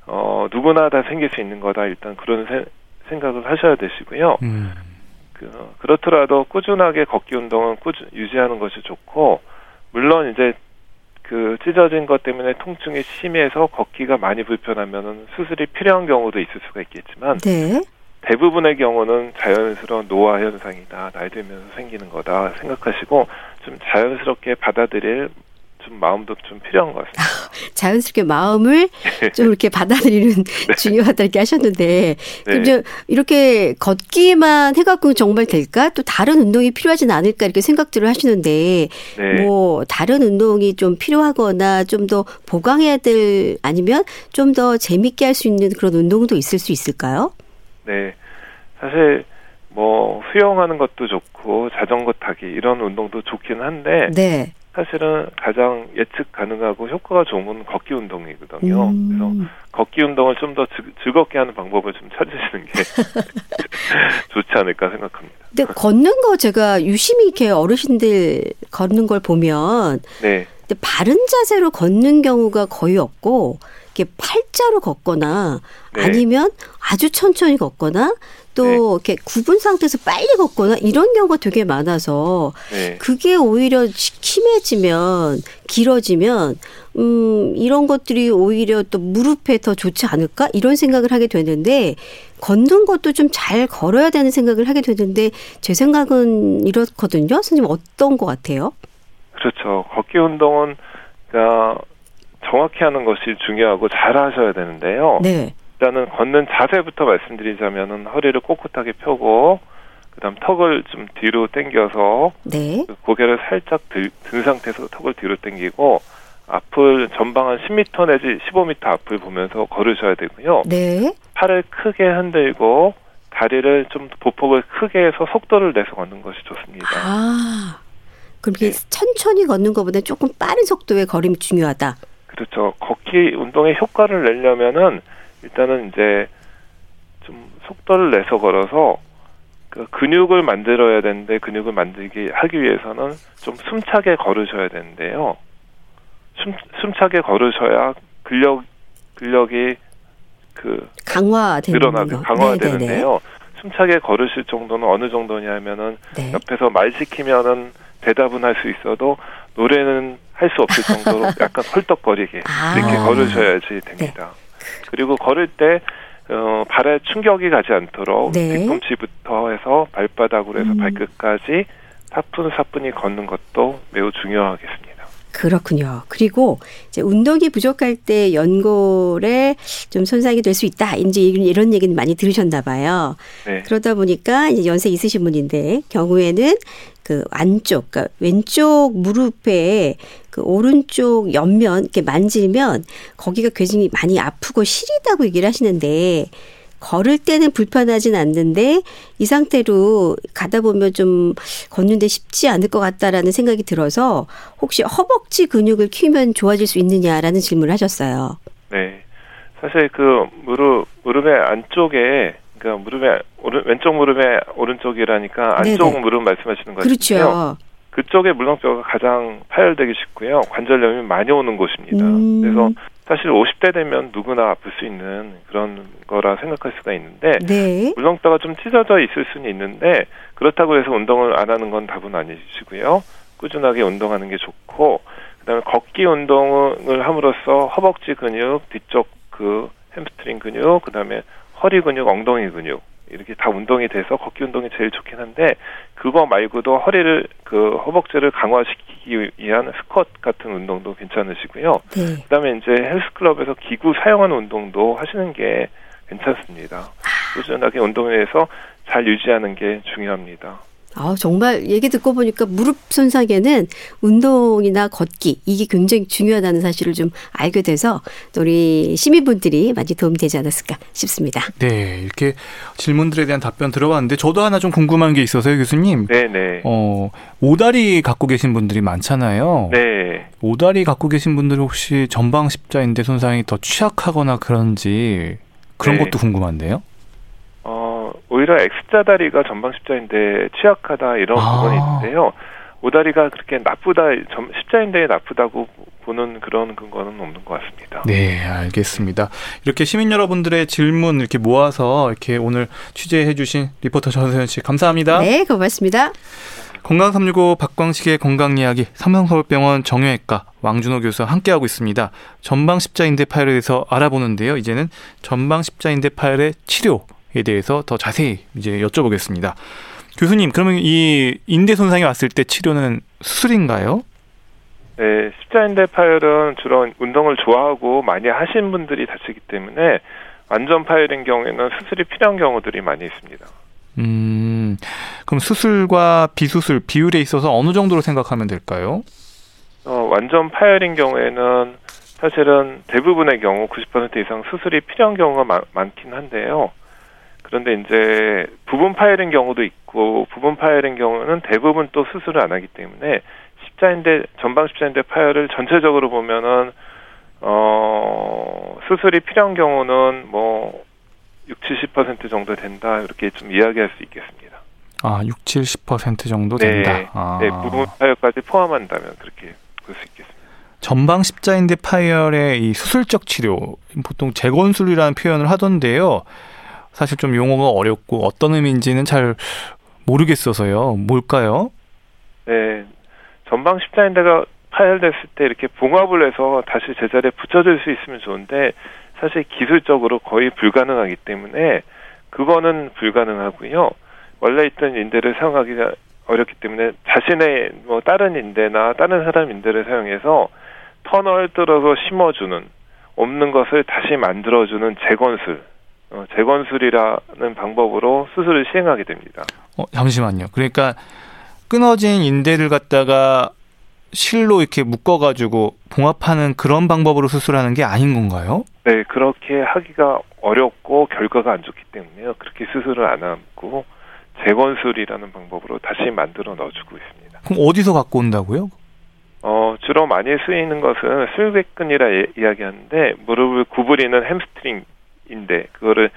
어 누구나 다 생길 수 있는 거다 일단 그런 세, 생각을 하셔야 되시고요. 음. 그 그렇더라도 꾸준하게 걷기 운동은 꾸준 유지하는 것이 좋고 물론 이제 그 찢어진 것 때문에 통증이 심해서 걷기가 많이 불편하면은 수술이 필요한 경우도 있을 수가 있겠지만 네. 대부분의 경우는 자연스러운 노화 현상이다 나이 들면서 생기는 거다 생각하시고 좀 자연스럽게 받아들일 좀 마음도 좀 필요한 것 같습니다. 자연스럽게 마음을 좀 이렇게 받아들이는 [LAUGHS] 네. 중요하다 이렇게 하셨는데 네. 이제 이렇게 걷기만 해갖고 정말 될까? 또 다른 운동이 필요하진 않을까 이렇게 생각들을 하시는데 네. 뭐 다른 운동이 좀 필요하거나 좀 더 보강해야 될 아니면 좀 더 재밌게 할 수 있는 그런 운동도 있을 수 있을까요? 네. 사실 뭐 수영하는 것도 좋고 자전거 타기 이런 운동도 좋긴 한데 네. 사실은 가장 예측 가능하고 효과가 좋은 건 걷기 운동이거든요. 음. 그래서 걷기 운동을 좀 더 즐겁게 하는 방법을 좀 찾으시는 게 [LAUGHS] [LAUGHS] 좋지 않을까 생각합니다. 근데 걷는 거 제가 유심히 이렇게 어르신들 걷는 걸 보면 네. 근데 바른 자세로 걷는 경우가 거의 없고 이렇게 팔자로 걷거나 네. 아니면 아주 천천히 걷거나 또 네. 이렇게 굽은 상태에서 빨리 걷거나 이런 경우가 되게 많아서 네. 그게 오히려 심해지면 길어지면 음 이런 것들이 오히려 또 무릎에 더 좋지 않을까 이런 생각을 하게 되는데 걷는 것도 좀 잘 걸어야 되는 생각을 하게 되는데 제 생각은 이렇거든요. 선생님 어떤 것 같아요? 그렇죠. 걷기 운동은 그러니까 정확히 하는 것이 중요하고 잘 하셔야 되는데요. 네. 일단은 걷는 자세부터 말씀드리자면은 허리를 꼿꼿하게 펴고 그다음 턱을 좀 뒤로 당겨서 네. 그 고개를 살짝 들, 든 상태에서 턱을 뒤로 당기고 앞을 전방 한 10m 내지 15m 앞을 보면서 걸으셔야 되고요. 네. 팔을 크게 흔들고 다리를 좀 보폭을 크게 해서 속도를 내서 걷는 것이 좋습니다. 아. 그럼 이게 네. 천천히 걷는 것보다 조금 빠른 속도의 걸음이 중요하다. 그렇죠. 걷기 운동의 효과를 내려면은 일단은 이제 좀 속도를 내서 걸어서 그 근육을 만들어야 되는데 근육을 만들기 하기 위해서는 좀 숨차게 걸으셔야 되는데요. 숨 숨차게 걸으셔야 근력 근력이 그 강화되는 늘어나게 거. 강화되는데요. 숨차게 걸으실 정도는 어느 정도냐면은 네. 옆에서 말 시키면은 대답은 할 수 있어도 노래는 할 수 없을 정도로 [LAUGHS] 약간 헐떡거리게 아. 이렇게 걸으셔야지 됩니다. 그리고 걸을 때 어, 발에 충격이 가지 않도록 네. 뒤꿈치부터 해서 발바닥으로 해서 음. 발끝까지 사뿐사뿐히 걷는 것도 매우 중요하겠습니다. 그렇군요. 그리고 이제 운동이 부족할 때 연골에 좀 손상이 될 수 있다. 이제 이런- 얘기는 많이 들으셨나 봐요. 네. 그러다 보니까 이제 연세 있으신 분인데 경우에는 그 안쪽, 그러니까 왼쪽 무릎에 그 오른쪽 옆면 이렇게 만지면 거기가 굉장히 많이 아프고 시리다고 얘기를 하시는데 걸을 때는 불편하진 않는데 이 상태로 가다 보면 좀 걷는데 쉽지 않을 것 같다라는 생각이 들어서 혹시 허벅지 근육을 키우면 좋아질 수 있느냐라는 질문을 하셨어요. 네. 사실 그 무릎 무릎의 안쪽에 그러니까 무릎의 오른 왼쪽 무릎의 오른쪽이라니까 안쪽 네네. 무릎 말씀하시는 거죠. 그렇죠. 그쪽에 물렁뼈가 가장 파열되기 쉽고요. 관절염이 많이 오는 곳입니다. 음. 그래서 사실 50대 되면 누구나 아플 수 있는 그런 거라 생각할 수가 있는데 네. 물렁뼈가 좀 찢어져 있을 수는 있는데 그렇다고 해서 운동을 안 하는 건 답은 아니시고요. 꾸준하게 운동하는 게 좋고 그다음에 걷기 운동을 함으로써 허벅지 근육, 뒤쪽 그 햄스트링 근육, 그다음에 허리 근육, 엉덩이 근육 이렇게 다 운동이 돼서 걷기 운동이 제일 좋긴 한데 그거 말고도 허리를 그 허벅지를 강화시키기 위한 스쿼트 같은 운동도 괜찮으시고요. 네. 그다음에 이제 헬스클럽에서 기구 사용하는 운동도 하시는 게 괜찮습니다. 꾸준하게 운동해서 잘 유지하는 게 중요합니다. 아, 정말 얘기 듣고 보니까 무릎 손상에는 운동이나 걷기 이게 굉장히 중요하다는 사실을 좀 알게 돼서 또 우리 시민분들이 많이 도움이 되지 않았을까 싶습니다. 네, 이렇게 질문들에 대한 답변 들어봤는데 저도 하나 좀 궁금한 게 있어서요, 교수님. 네 네. 어, 오다리 갖고 계신 분들이 많잖아요. 네. 오다리 갖고 계신 분들 혹시 전방 십자인대 손상이 더 취약하거나 그런지 그런 네. 것도 궁금한데요. 어, 오히려 X자 다리가 전방 십자인대에 취약하다 이런 아. 부분이 있는데요. 오다리가 그렇게 나쁘다, 전- 십자인대에 나쁘다고 보는 그런 근거는 없는 것 같습니다. 네, 알겠습니다. 이렇게 시민 여러분들의 질문 이렇게 모아서 이렇게 오늘 취재해 주신 리포터 전소연 씨 감사합니다. 네, 고맙습니다. 건강 365 박광식의 건강 이야기 삼성서울병원 정형외과 왕준호 교수와 함께하고 있습니다. 전방 십자인대 파열에 대해서 알아보는데요. 이제는 전방 십자인대 파열의 치료에 대해서 더 자세히 이제 여쭤보겠습니다. 교수님, 그러면 이 인대 손상이 왔을 때 치료는 수술인가요? 네, 십자인대 파열은 주로 운동을 좋아하고 많이 하신 분들이 다치기 때문에 완전 파열인 경우에는 수술이 필요한 경우들이 많이 있습니다. 음, 그럼 수술과 비수술 비율에 있어서 어느 정도로 생각하면 될까요? 어, 완전 파열인 경우에는 사실은 대부분의 경우 90% 이상 수술이 필요한 경우가 마, 많긴 한데요. 그런데 이제 부분 파열인 경우도 있고 부분 파열인 경우는 대부분 또 수술을 안 하기 때문에 십자인대 전방 십자인대 파열을 전체적으로 보면은 어 수술이 필요한 경우는 뭐 6, 70% 정도 된다 이렇게 좀 이야기할 수 있겠습니다. 아, 6, 70% 정도 네, 된다. 아. 네, 부분 파열까지 포함한다면 그렇게 볼 수 있겠습니다. 전방 십자인대 파열의 이 수술적 치료, 보통 재건술이라는 표현을 하던데요. 사실 좀 용어가 어렵고 어떤 의미인지는 잘 모르겠어서요. 뭘까요? 네, 전방 십자인대가 파열됐을 때 이렇게 봉합을 해서 다시 제자리에 붙여줄 수 있으면 좋은데 사실 기술적으로 거의 불가능하기 때문에 그거는 불가능하고요. 원래 있던 인대를 사용하기가 어렵기 때문에 자신의 뭐 다른 인대나 다른 사람 인대를 사용해서 터널 뚫어서 심어주는 없는 것을 다시 만들어주는 재건술, 어, 재건술이라는 방법으로 수술을 시행하게 됩니다. 어, 잠시만요. 그러니까 끊어진 인대를 갖다가 실로 이렇게 묶어가지고 봉합하는 그런 방법으로 수술하는 게 아닌 건가요? 네, 그렇게 하기가 어렵고 결과가 안 좋기 때문에요. 그렇게 수술을 안 하고 재건술이라는 방법으로 다시 만들어 넣어주고 있습니다. 그럼 어디서 갖고 온다고요? 어, 주로 많이 쓰이는 것은 슬괵근이라 예, 이야기하는데 무릎을 구부리는 햄스트링 인데 그거를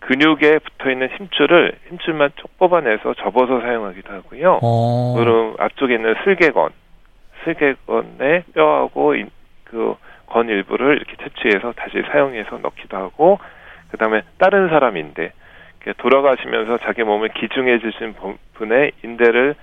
근육에 붙어 있는 힘줄을 힘줄만 쭉 뽑아내서 접어서 사용하기도 하고요. 어. 무릎 앞쪽에 있는 슬개건, 슬개건의 뼈하고 그 건 일부를 이렇게 채취해서 다시 사용해서 넣기도 하고 그 다음에 다른 사람인데 돌아가시면서 자기 몸을 기중해 주신 분의 인대를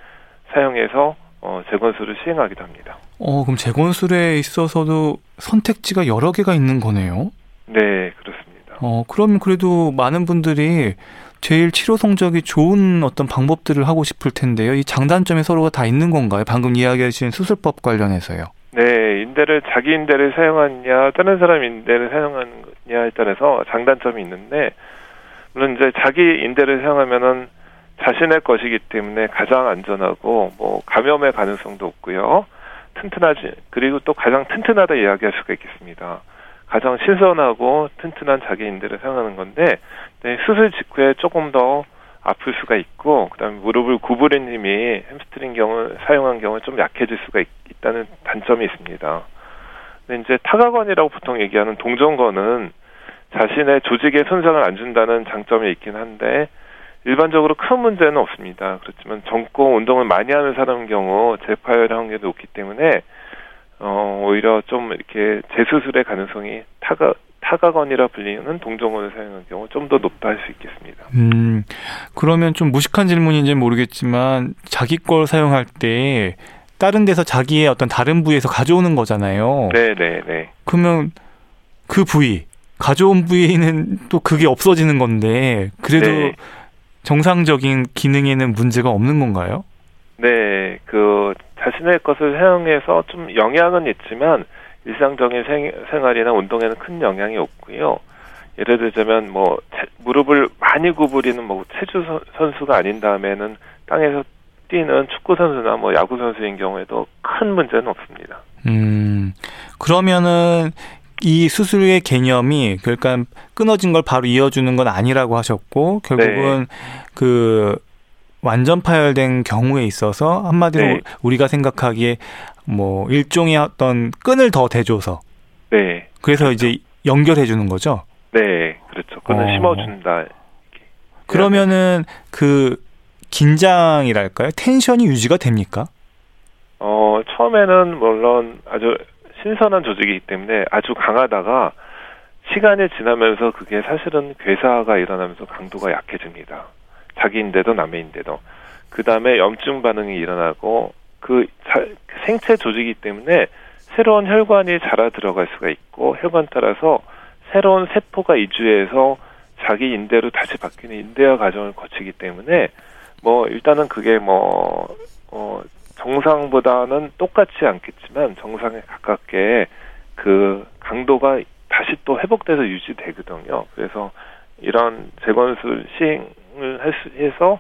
사용해서 어, 재건술을 시행하기도 합니다. 어, 그럼 재건술에 있어서도 선택지가 여러 개가 있는 거네요. 네, 그렇습니다. 어, 그러면 그래도 많은 분들이 제일 치료 성적이 좋은 어떤 방법들을 하고 싶을 텐데요. 이 장단점이 서로가 다 있는 건가요? 방금 이야기하신 수술법 관련해서요. 네, 인대를 자기 인대를 사용하느냐, 다른 사람 인대를 사용하느냐에 따라서 장단점이 있는데, 물론 이제 자기 인대를 사용하면은 자신의 것이기 때문에 가장 안전하고 뭐 감염의 가능성도 없고요. 튼튼하지 그리고 또 가장 튼튼하다 이야기할 수가 있겠습니다. 가장 신선하고 튼튼한 자기 인대를 사용하는 건데 네, 수술 직후에 조금 더 아플 수가 있고 그다음에 무릎을 구부린 힘이 햄스트링 경우 사용한 경우 좀 약해질 수가 있, 다는 단점이 있습니다. 근데 이제 타가건이라고 보통 얘기하는 동정건은 자신의 조직에 손상을 안 준다는 장점이 있긴 한데 일반적으로 큰 문제는 없습니다. 그렇지만 젊고 운동을 많이 하는 사람 경우 재파열 확률이 높기 때문에 어 오히려 좀 이렇게 재수술의 가능성이 타가 타가건이라 불리는 동정건을 사용하는 경우 좀 더 높다 할 수 있겠습니다. 음, 그러면 좀 무식한 질문인지는 모르겠지만 자기 걸 사용할 때 다른 데서 자기의 어떤 다른 부위에서 가져오는 거잖아요. 네, 네, 네. 그러면 그 부위 가져온 부위는 또 그게 없어지는 건데 그래도 네. 정상적인 기능에는 문제가 없는 건가요? 네, 그 자신의 것을 사용해서 좀 영향은 있지만 일상적인 생, 생활이나 운동에는 큰 영향이 없고요. 예를 들자면 뭐 무릎을 많이 구부리는 뭐 체주 선수가 아닌 다음에는 땅에서 뛰는 축구 선수나 뭐 야구 선수인 경우에도 큰 문제는 없습니다. 음, 그러면은 이 수술의 개념이 그러니까 끊어진 걸 바로 이어주는 건 아니라고 하셨고 결국은 네. 그 완전 파열된 경우에 있어서 한마디로 네. 우리가 생각하기에 뭐 일종의 어떤 끈을 더 대줘서 네. 그래서 그렇죠. 이제 연결해 주는 거죠. 네, 그렇죠. 끈을 어. 심어준다. 그러면은 그 긴장이랄까요? 텐션이 유지가 됩니까? 어, 처음에는 물론 아주 신선한 조직이기 때문에 아주 강하다가 시간이 지나면서 그게 사실은 괴사가 일어나면서 강도가 약해집니다. 자기인데도 남의인데도. 그 다음에 염증 반응이 일어나고 그 생체 조직이기 때문에 새로운 혈관이 자라 들어갈 수가 있고 혈관 따라서 새로운 세포가 이주해서 자기 인대로 다시 바뀌는 인대화 과정을 거치기 때문에 뭐 일단은 그게 뭐 어, 정상보다는 똑같지 않겠지만 정상에 가깝게 그 강도가 다시 또 회복돼서 유지되거든요. 그래서 이런 재건술 시행 을 해서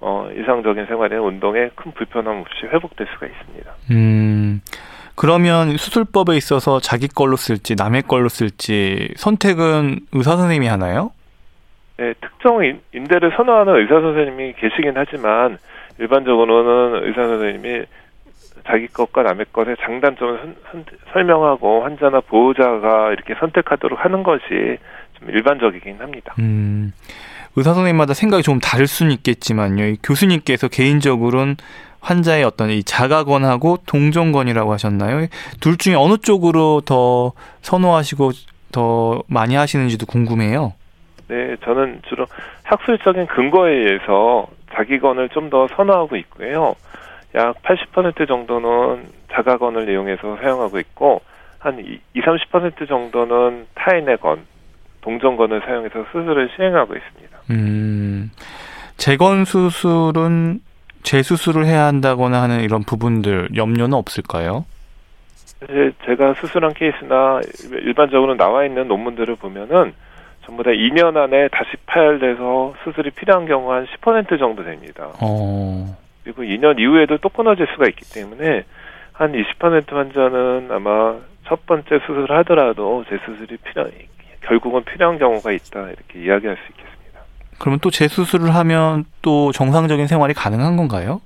어, 이상적인 생활이나 운동에 큰 불편함 없이 회복될 수가 있습니다. 음, 그러면 수술법에 있어서 자기 걸로 쓸지 남의 걸로 쓸지 선택은 의사 선생님이 하나요? 네, 특정 인대를 선호하는 의사 선생님이 계시긴 하지만 일반적으로는 의사 선생님이 자기 것과 남의 것의 장단점을 선, 선, 설명하고 환자나 보호자가 이렇게 선택하도록 하는 것이 좀 일반적이긴 합니다. 음, 의사 선생님마다 생각이 좀 다를 수는 있겠지만요. 교수님께서 개인적으로는 환자의 어떤 이 자가권하고 동정권이라고 하셨나요? 둘 중에 어느 쪽으로 더 선호하시고 더 많이 하시는지도 궁금해요. 네, 저는 주로 학술적인 근거에 의해서 자기건을 좀 더 선호하고 있고요. 약 80% 정도는 자가건을 이용해서 사용하고 있고 한 2, 30% 정도는 타인의 건, 동정건을 사용해서 수술을 시행하고 있습니다. 음, 재건 수술은 재수술을 해야 한다거나 하는 이런 부분들 염려는 없을까요? 사실 제가 수술한 케이스나 일반적으로 나와 있는 논문들을 보면은 전부 다 2년 안에 다시 파열돼서 수술이 필요한 경우 한 10% 정도 됩니다. 어. 그리고 2년 이후에도 또 끊어질 수가 있기 때문에 한 20% 환자는 아마 첫 번째 수술을 하더라도 재수술이 필요, 결국은 필요한 경우가 있다 이렇게 이야기할 수 있겠습니다. 그러면 또 재수술을 하면 또 정상적인 생활이 가능한 건가요?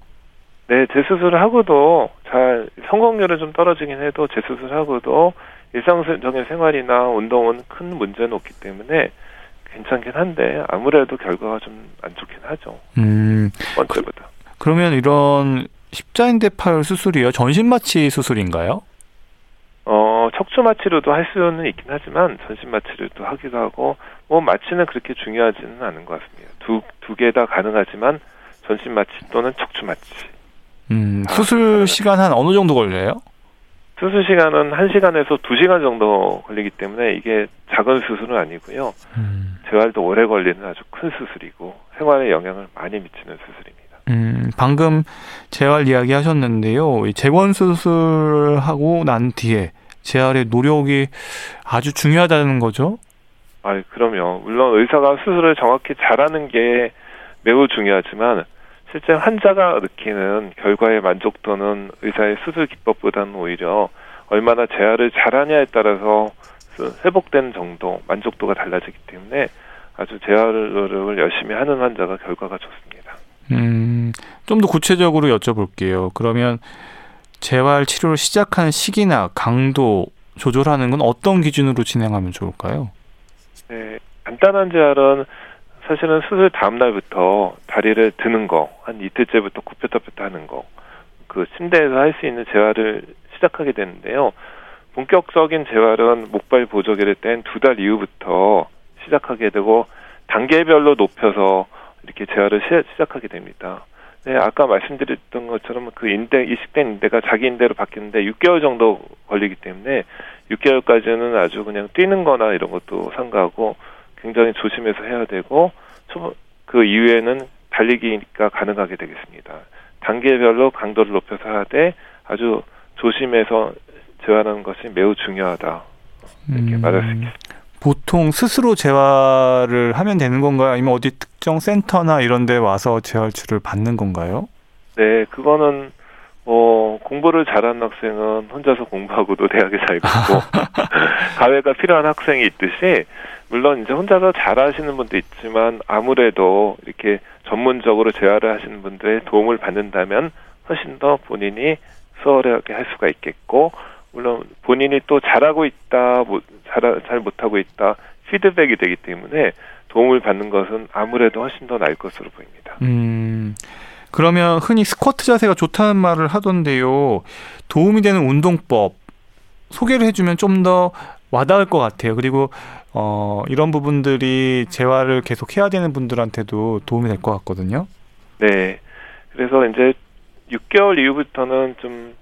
네, 재수술을 하고도 잘 성공률은 좀 떨어지긴 해도 재수술하고도 일상적인 생활이나 운동은 큰 문제는 없기 때문에 괜찮긴 한데 아무래도 결과가 좀 안 좋긴 하죠. 음. 첫 번째보다. 그, 러면 이런 십자인대 파열 수술이요 전신 마취 수술인가요? 어 척추 마취로도 할 수는 있긴 하지만 전신 마취로도 하기도 하고 뭐 마취는 그렇게 중요하지는 않은 것 같습니다. 두 두 개 다 가능하지만 전신 마취 또는 척추 마취. 음 수술 아, 시간 한 어느 정도 걸려요? 수술 시간은 1시간에서 2시간 정도 걸리기 때문에 이게 작은 수술은 아니고요. 음. 재활도 오래 걸리는 아주 큰 수술이고 생활에 영향을 많이 미치는 수술입니다. 음, 방금 재활 이야기 하셨는데요. 재건 수술하고 난 뒤에 재활의 노력이 아주 중요하다는 거죠? 아, 그럼요. 물론 의사가 수술을 정확히 잘하는 게 매우 중요하지만 실제 환자가 느끼는 결과의 만족도는 의사의 수술 기법보다는 오히려 얼마나 재활을 잘하냐에 따라서 회복된 정도, 만족도가 달라지기 때문에 아주 재활 노력을 열심히 하는 환자가 결과가 좋습니다. 음, 좀 더 구체적으로 여쭤볼게요. 그러면 재활 치료를 시작하는 시기나 강도 조절하는 건 어떤 기준으로 진행하면 좋을까요? 네, 간단한 재활은 사실은 수술 다음 날부터 다리를 드는 거, 한 이틀째부터 굽혔다 폈다 하는 거, 그 침대에서 할 수 있는 재활을 시작하게 되는데요. 본격적인 재활은 목발 보조개를 뗀 두 달 이후부터 시작하게 되고 단계별로 높여서 이렇게 재활을 시, 작하게 됩니다. 네, 아까 말씀드렸던 것처럼 그 인대 이식된 인대가 자기 인대로 바뀌는데 6개월 정도 걸리기 때문에 6개월까지는 아주 그냥 뛰는 거나 이런 것도 상가하고 굉장히 조심해서 해야 되고 그 이후에는 달리기가 가능하게 되겠습니다. 단계별로 강도를 높여서 하되 아주 조심해서 재활하는 것이 매우 중요하다 이렇게 음, 말할 수 있겠습니다. 보통 스스로 재활을 하면 되는 건가요? 아니면 어디 특정 센터나 이런 데 와서 재활 치료를 받는 건가요? 네, 그거는 뭐 공부를 잘하는 학생은 혼자서 공부하고도 대학에 잘 가고 가외가 [LAUGHS] 필요한 학생이 있듯이 물론 이제 혼자서 잘하시는 분도 있지만 아무래도 이렇게 전문적으로 재활을 하시는 분들의 도움을 받는다면 훨씬 더 본인이 수월하게 할 수가 있겠고 물론 본인이 또 잘하고 있다, 뭐, 잘, 잘 못하고 있다 피드백이 되기 때문에 도움을 받는 것은 아무래도 훨씬 더 나을 것으로 보입니다. 음. 그러면 흔히 스쿼트 자세가 좋다는 말을 하던데요. 도움이 되는 운동법 소개를 해주면 좀 더 와닿을 것 같아요. 그리고 어, 이런 부분들이 재활을 계속 해야 되는 분들한테도 도움이 될 것 같거든요. 네. 그래서 이제 6개월 이후부터는 좀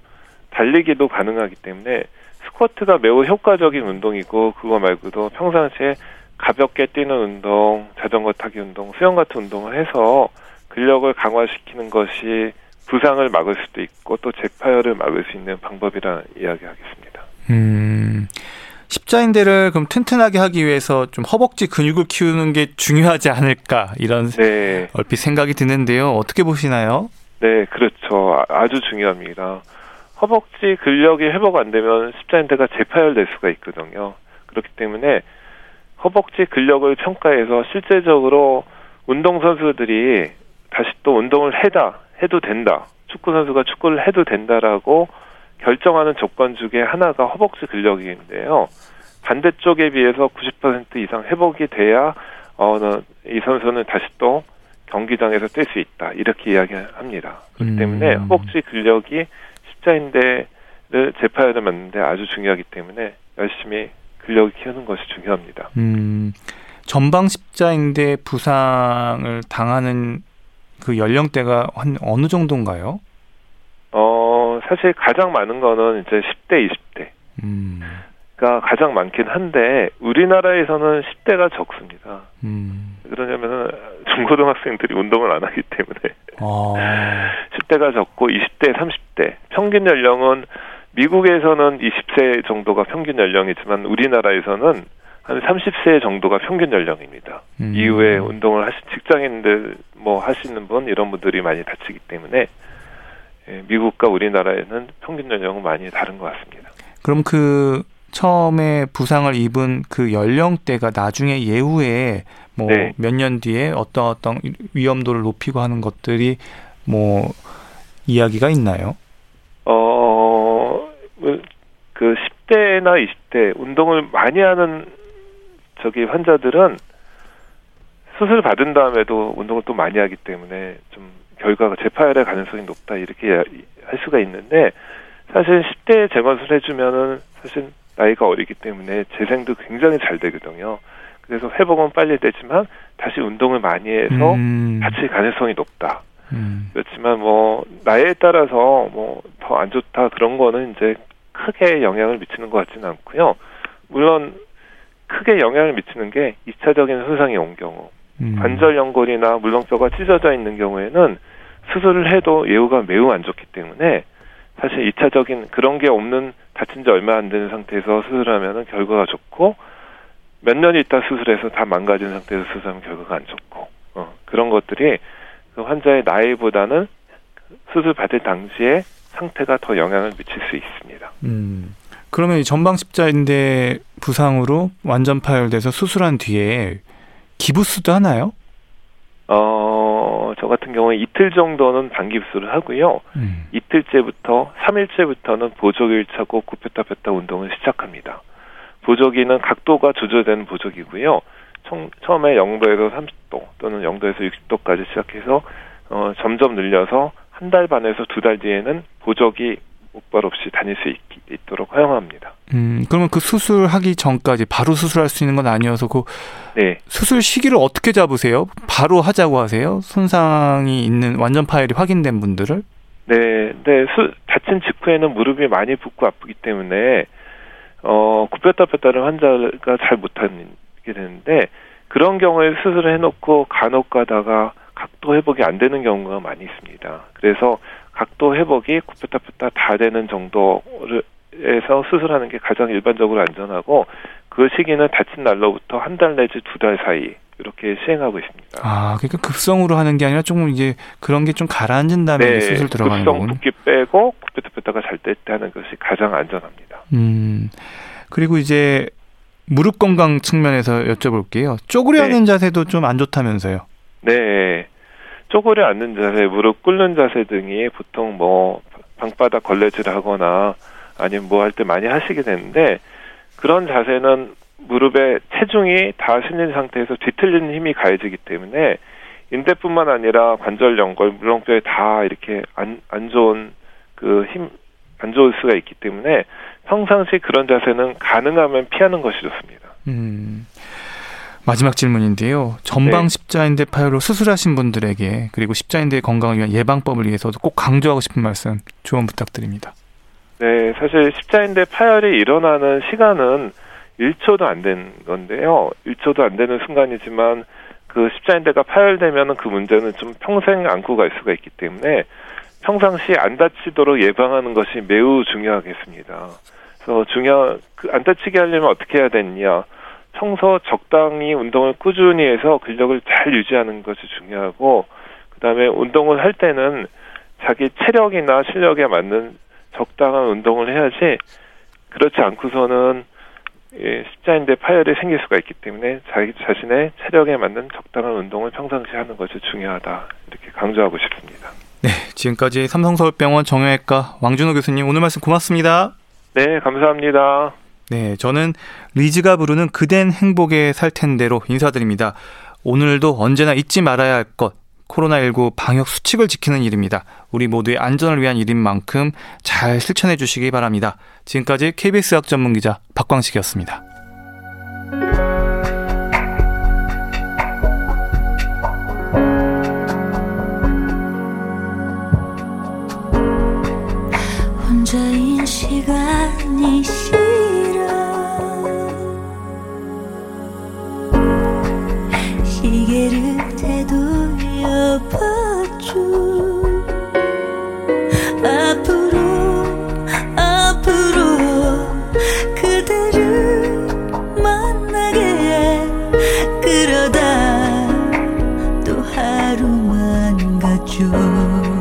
달리기도 가능하기 때문에 스쿼트가 매우 효과적인 운동이고 그거 말고도 평상시에 가볍게 뛰는 운동, 자전거 타기 운동, 수영 같은 운동을 해서 근력을 강화시키는 것이 부상을 막을 수도 있고 또 재파열을 막을 수 있는 방법이라 이야기하겠습니다. 음. 십자인대를 그럼 튼튼하게 하기 위해서 좀 허벅지 근육을 키우는 게 중요하지 않을까 이런 네. 얼핏 생각이 드는데요. 어떻게 보시나요? 네, 그렇죠. 아, 아주 중요합니다. 허벅지 근력이 회복 안 되면 십자인대가 재파열될 수가 있거든요. 그렇기 때문에 허벅지 근력을 평가해서 실제적으로 운동 선수들이 다시 또 운동을 해다, 해도 된다. 축구 선수가 축구를 해도 된다라고 결정하는 조건 중에 하나가 허벅지 근력인데요. 반대쪽에 비해서 90% 이상 회복이 돼야 어, 이 선수는 다시 또 경기장에서 뛸 수 있다. 이렇게 이야기합니다. 그렇기 음. 때문에 허벅지 근력이 재파열을 맞는데 아주 중요하기 때문에 열심히 근력을 키우는 것이 중요합니다. 음, 전방 십자인대 부상을 당하는 그 연령대가 한 어느 정도인가요? 어, 사실 가장 많은 거는 이제 10대, 20대. 음. 가 가장 많긴 한데 우리나라에서는 10대가 적습니다. 음. 그러냐면은 중고등학생들이 운동을 안 하기 때문에 아. [LAUGHS] 10대가 적고 20대, 30대 평균 연령은 미국에서는 20세 정도가 평균 연령이지만 우리나라에서는 한 30세 정도가 평균 연령입니다. 음. 이후에 운동을 하시 직장인들 뭐 하시는 분 이런 분들이 많이 다치기 때문에 예, 미국과 우리나라에는 평균 연령은 많이 다른 것 같습니다. 그럼 그 처음에 부상을 입은 그 연령대가 나중에 예후에 뭐 몇년 네. 뒤에 어떤 어떤 위험도를 높이고 하는 것들이 뭐 이야기가 있나요? 어, 그 10대나 20대 운동을 많이 하는 저기 환자들은 수술 받은 다음에도 운동을 또 많이 하기 때문에 좀 결과가 재파열의 가능성이 높다 이렇게 할 수가 있는데 사실 10대에 재건술 해주면은 사실 나이가 어리기 때문에 재생도 굉장히 잘 되거든요. 그래서 회복은 빨리 되지만 다시 운동을 많이 해서 음. 다칠 가능성이 높다. 음. 그렇지만 뭐 나이에 따라서 뭐 더 안 좋다 그런 거는 이제 크게 영향을 미치는 것 같지는 않고요. 물론 크게 영향을 미치는 게 2차적인 손상이 온 경우 음. 관절 연골이나 물렁뼈가 찢어져 있는 경우에는 수술을 해도 예후가 매우 안 좋기 때문에 사실 2차적인 그런 게 없는 다친 지 얼마 안 되는 상태에서 수술하면은 결과가 좋고 몇 년 있다 수술해서 다 망가진 상태에서 수술하면 결과가 안 좋고 어, 그런 것들이 그 환자의 나이보다는 수술 받을 당시에 상태가 더 영향을 미칠 수 있습니다. 음. 그러면 전방 십자인대 부상으로 완전 파열돼서 수술한 뒤에 기부스도 하나요? 어, 저 같은 경우에 이틀 정도는 반깁수를 하고요. 음. 이틀째부터 3일째부터는 보조기를 차고 굽혔다 폈다 운동을 시작합니다. 보조기는 각도가 조절되는 보조기고요. 총, 처음에 0도에서 30도 또는 0도에서 60도까지 시작해서 어, 점점 늘려서 한 달 반에서 두 달 뒤에는 보조기 목발 없이 다닐 수 있, 있도록 허용합니다. 음, 그러면 그 수술하기 전까지 바로 수술할 수 있는 건 아니어서 그 네. 수술 시기를 어떻게 잡으세요? 바로 하자고 하세요? 손상이 있는 완전 파열이 확인된 분들을? 네, 네. 수, 다친 직후에는 무릎이 많이 붓고 아프기 때문에 어, 굽혔다 폈다를 환자가 잘 못하게 되는데 그런 경우에 수술을 해놓고 간혹 가다가 각도 회복이 안 되는 경우가 많이 있습니다. 그래서 각도 회복이 굽혔다 폈다 다 되는 정도에서 수술하는 게 가장 일반적으로 안전하고 그 시기는 다친 날로부터 한 달 내지 두 달 사이 이렇게 시행하고 있습니다. 아, 그러니까 급성으로 하는 게 아니라 조금 이제 그런 게 좀 가라앉은 다음에 네, 수술 들어가는 거군요. 급성 붓기 빼고 굽혔다 폈다가 잘 때 하는 것이 가장 안전합니다. 음, 그리고 이제 무릎 건강 측면에서 여쭤볼게요. 쪼그려 네. 자세도 좀 안 좋다면서요? 네. 쪼그려 앉는 자세, 무릎 꿇는 자세 등이 보통 뭐 방바닥 걸레질을 하거나 아니면 뭐 할 때 많이 하시게 되는데 그런 자세는 무릎에 체중이 다 실린 상태에서 뒤틀리는 힘이 가해지기 때문에 인대뿐만 아니라 관절 연골, 물렁뼈에 다 이렇게 안, 안 좋은 그 힘, 안 좋을 수가 있기 때문에 평상시 그런 자세는 가능하면 피하는 것이 좋습니다. 음. 마지막 질문인데요. 전방 네. 십자인대 파열로 수술하신 분들에게 그리고 십자인대 건강을 위한 예방법을 위해서도 꼭 강조하고 싶은 말씀 조언 부탁드립니다. 네, 사실 십자인대 파열이 일어나는 시간은 1초도 안 된 건데요. 1초도 안 되는 순간이지만 그 십자인대가 파열되면 그 문제는 좀 평생 안고 갈 수가 있기 때문에 평상시 안 다치도록 예방하는 것이 매우 중요하겠습니다. 그래서 중요 그 안 다치게 하려면 어떻게 해야 되느냐? 평소 적당히 운동을 꾸준히 해서 근력을 잘 유지하는 것이 중요하고 그다음에 운동을 할 때는 자기 체력이나 실력에 맞는 적당한 운동을 해야지 그렇지 않고서는 예, 십자인대 파열이 생길 수가 있기 때문에 자기 자신의 체력에 맞는 적당한 운동을 평상시 하는 것이 중요하다 이렇게 강조하고 싶습니다. 네, 지금까지 삼성서울병원 정형외과 왕준호 교수님 오늘 말씀 고맙습니다. 네, 감사합니다. 네, 저는 리즈가 부르는 그댄 행복에 살 텐데로 인사드립니다. 오늘도 언제나 잊지 말아야 할 것, 코로나19 방역 수칙을 지키는 일입니다. 우리 모두의 안전을 위한 일인 만큼 잘 실천해 주시기 바랍니다. 지금까지 KBS 학 전문 기자 박광식이었습니다. 혼자인 시간이 나보다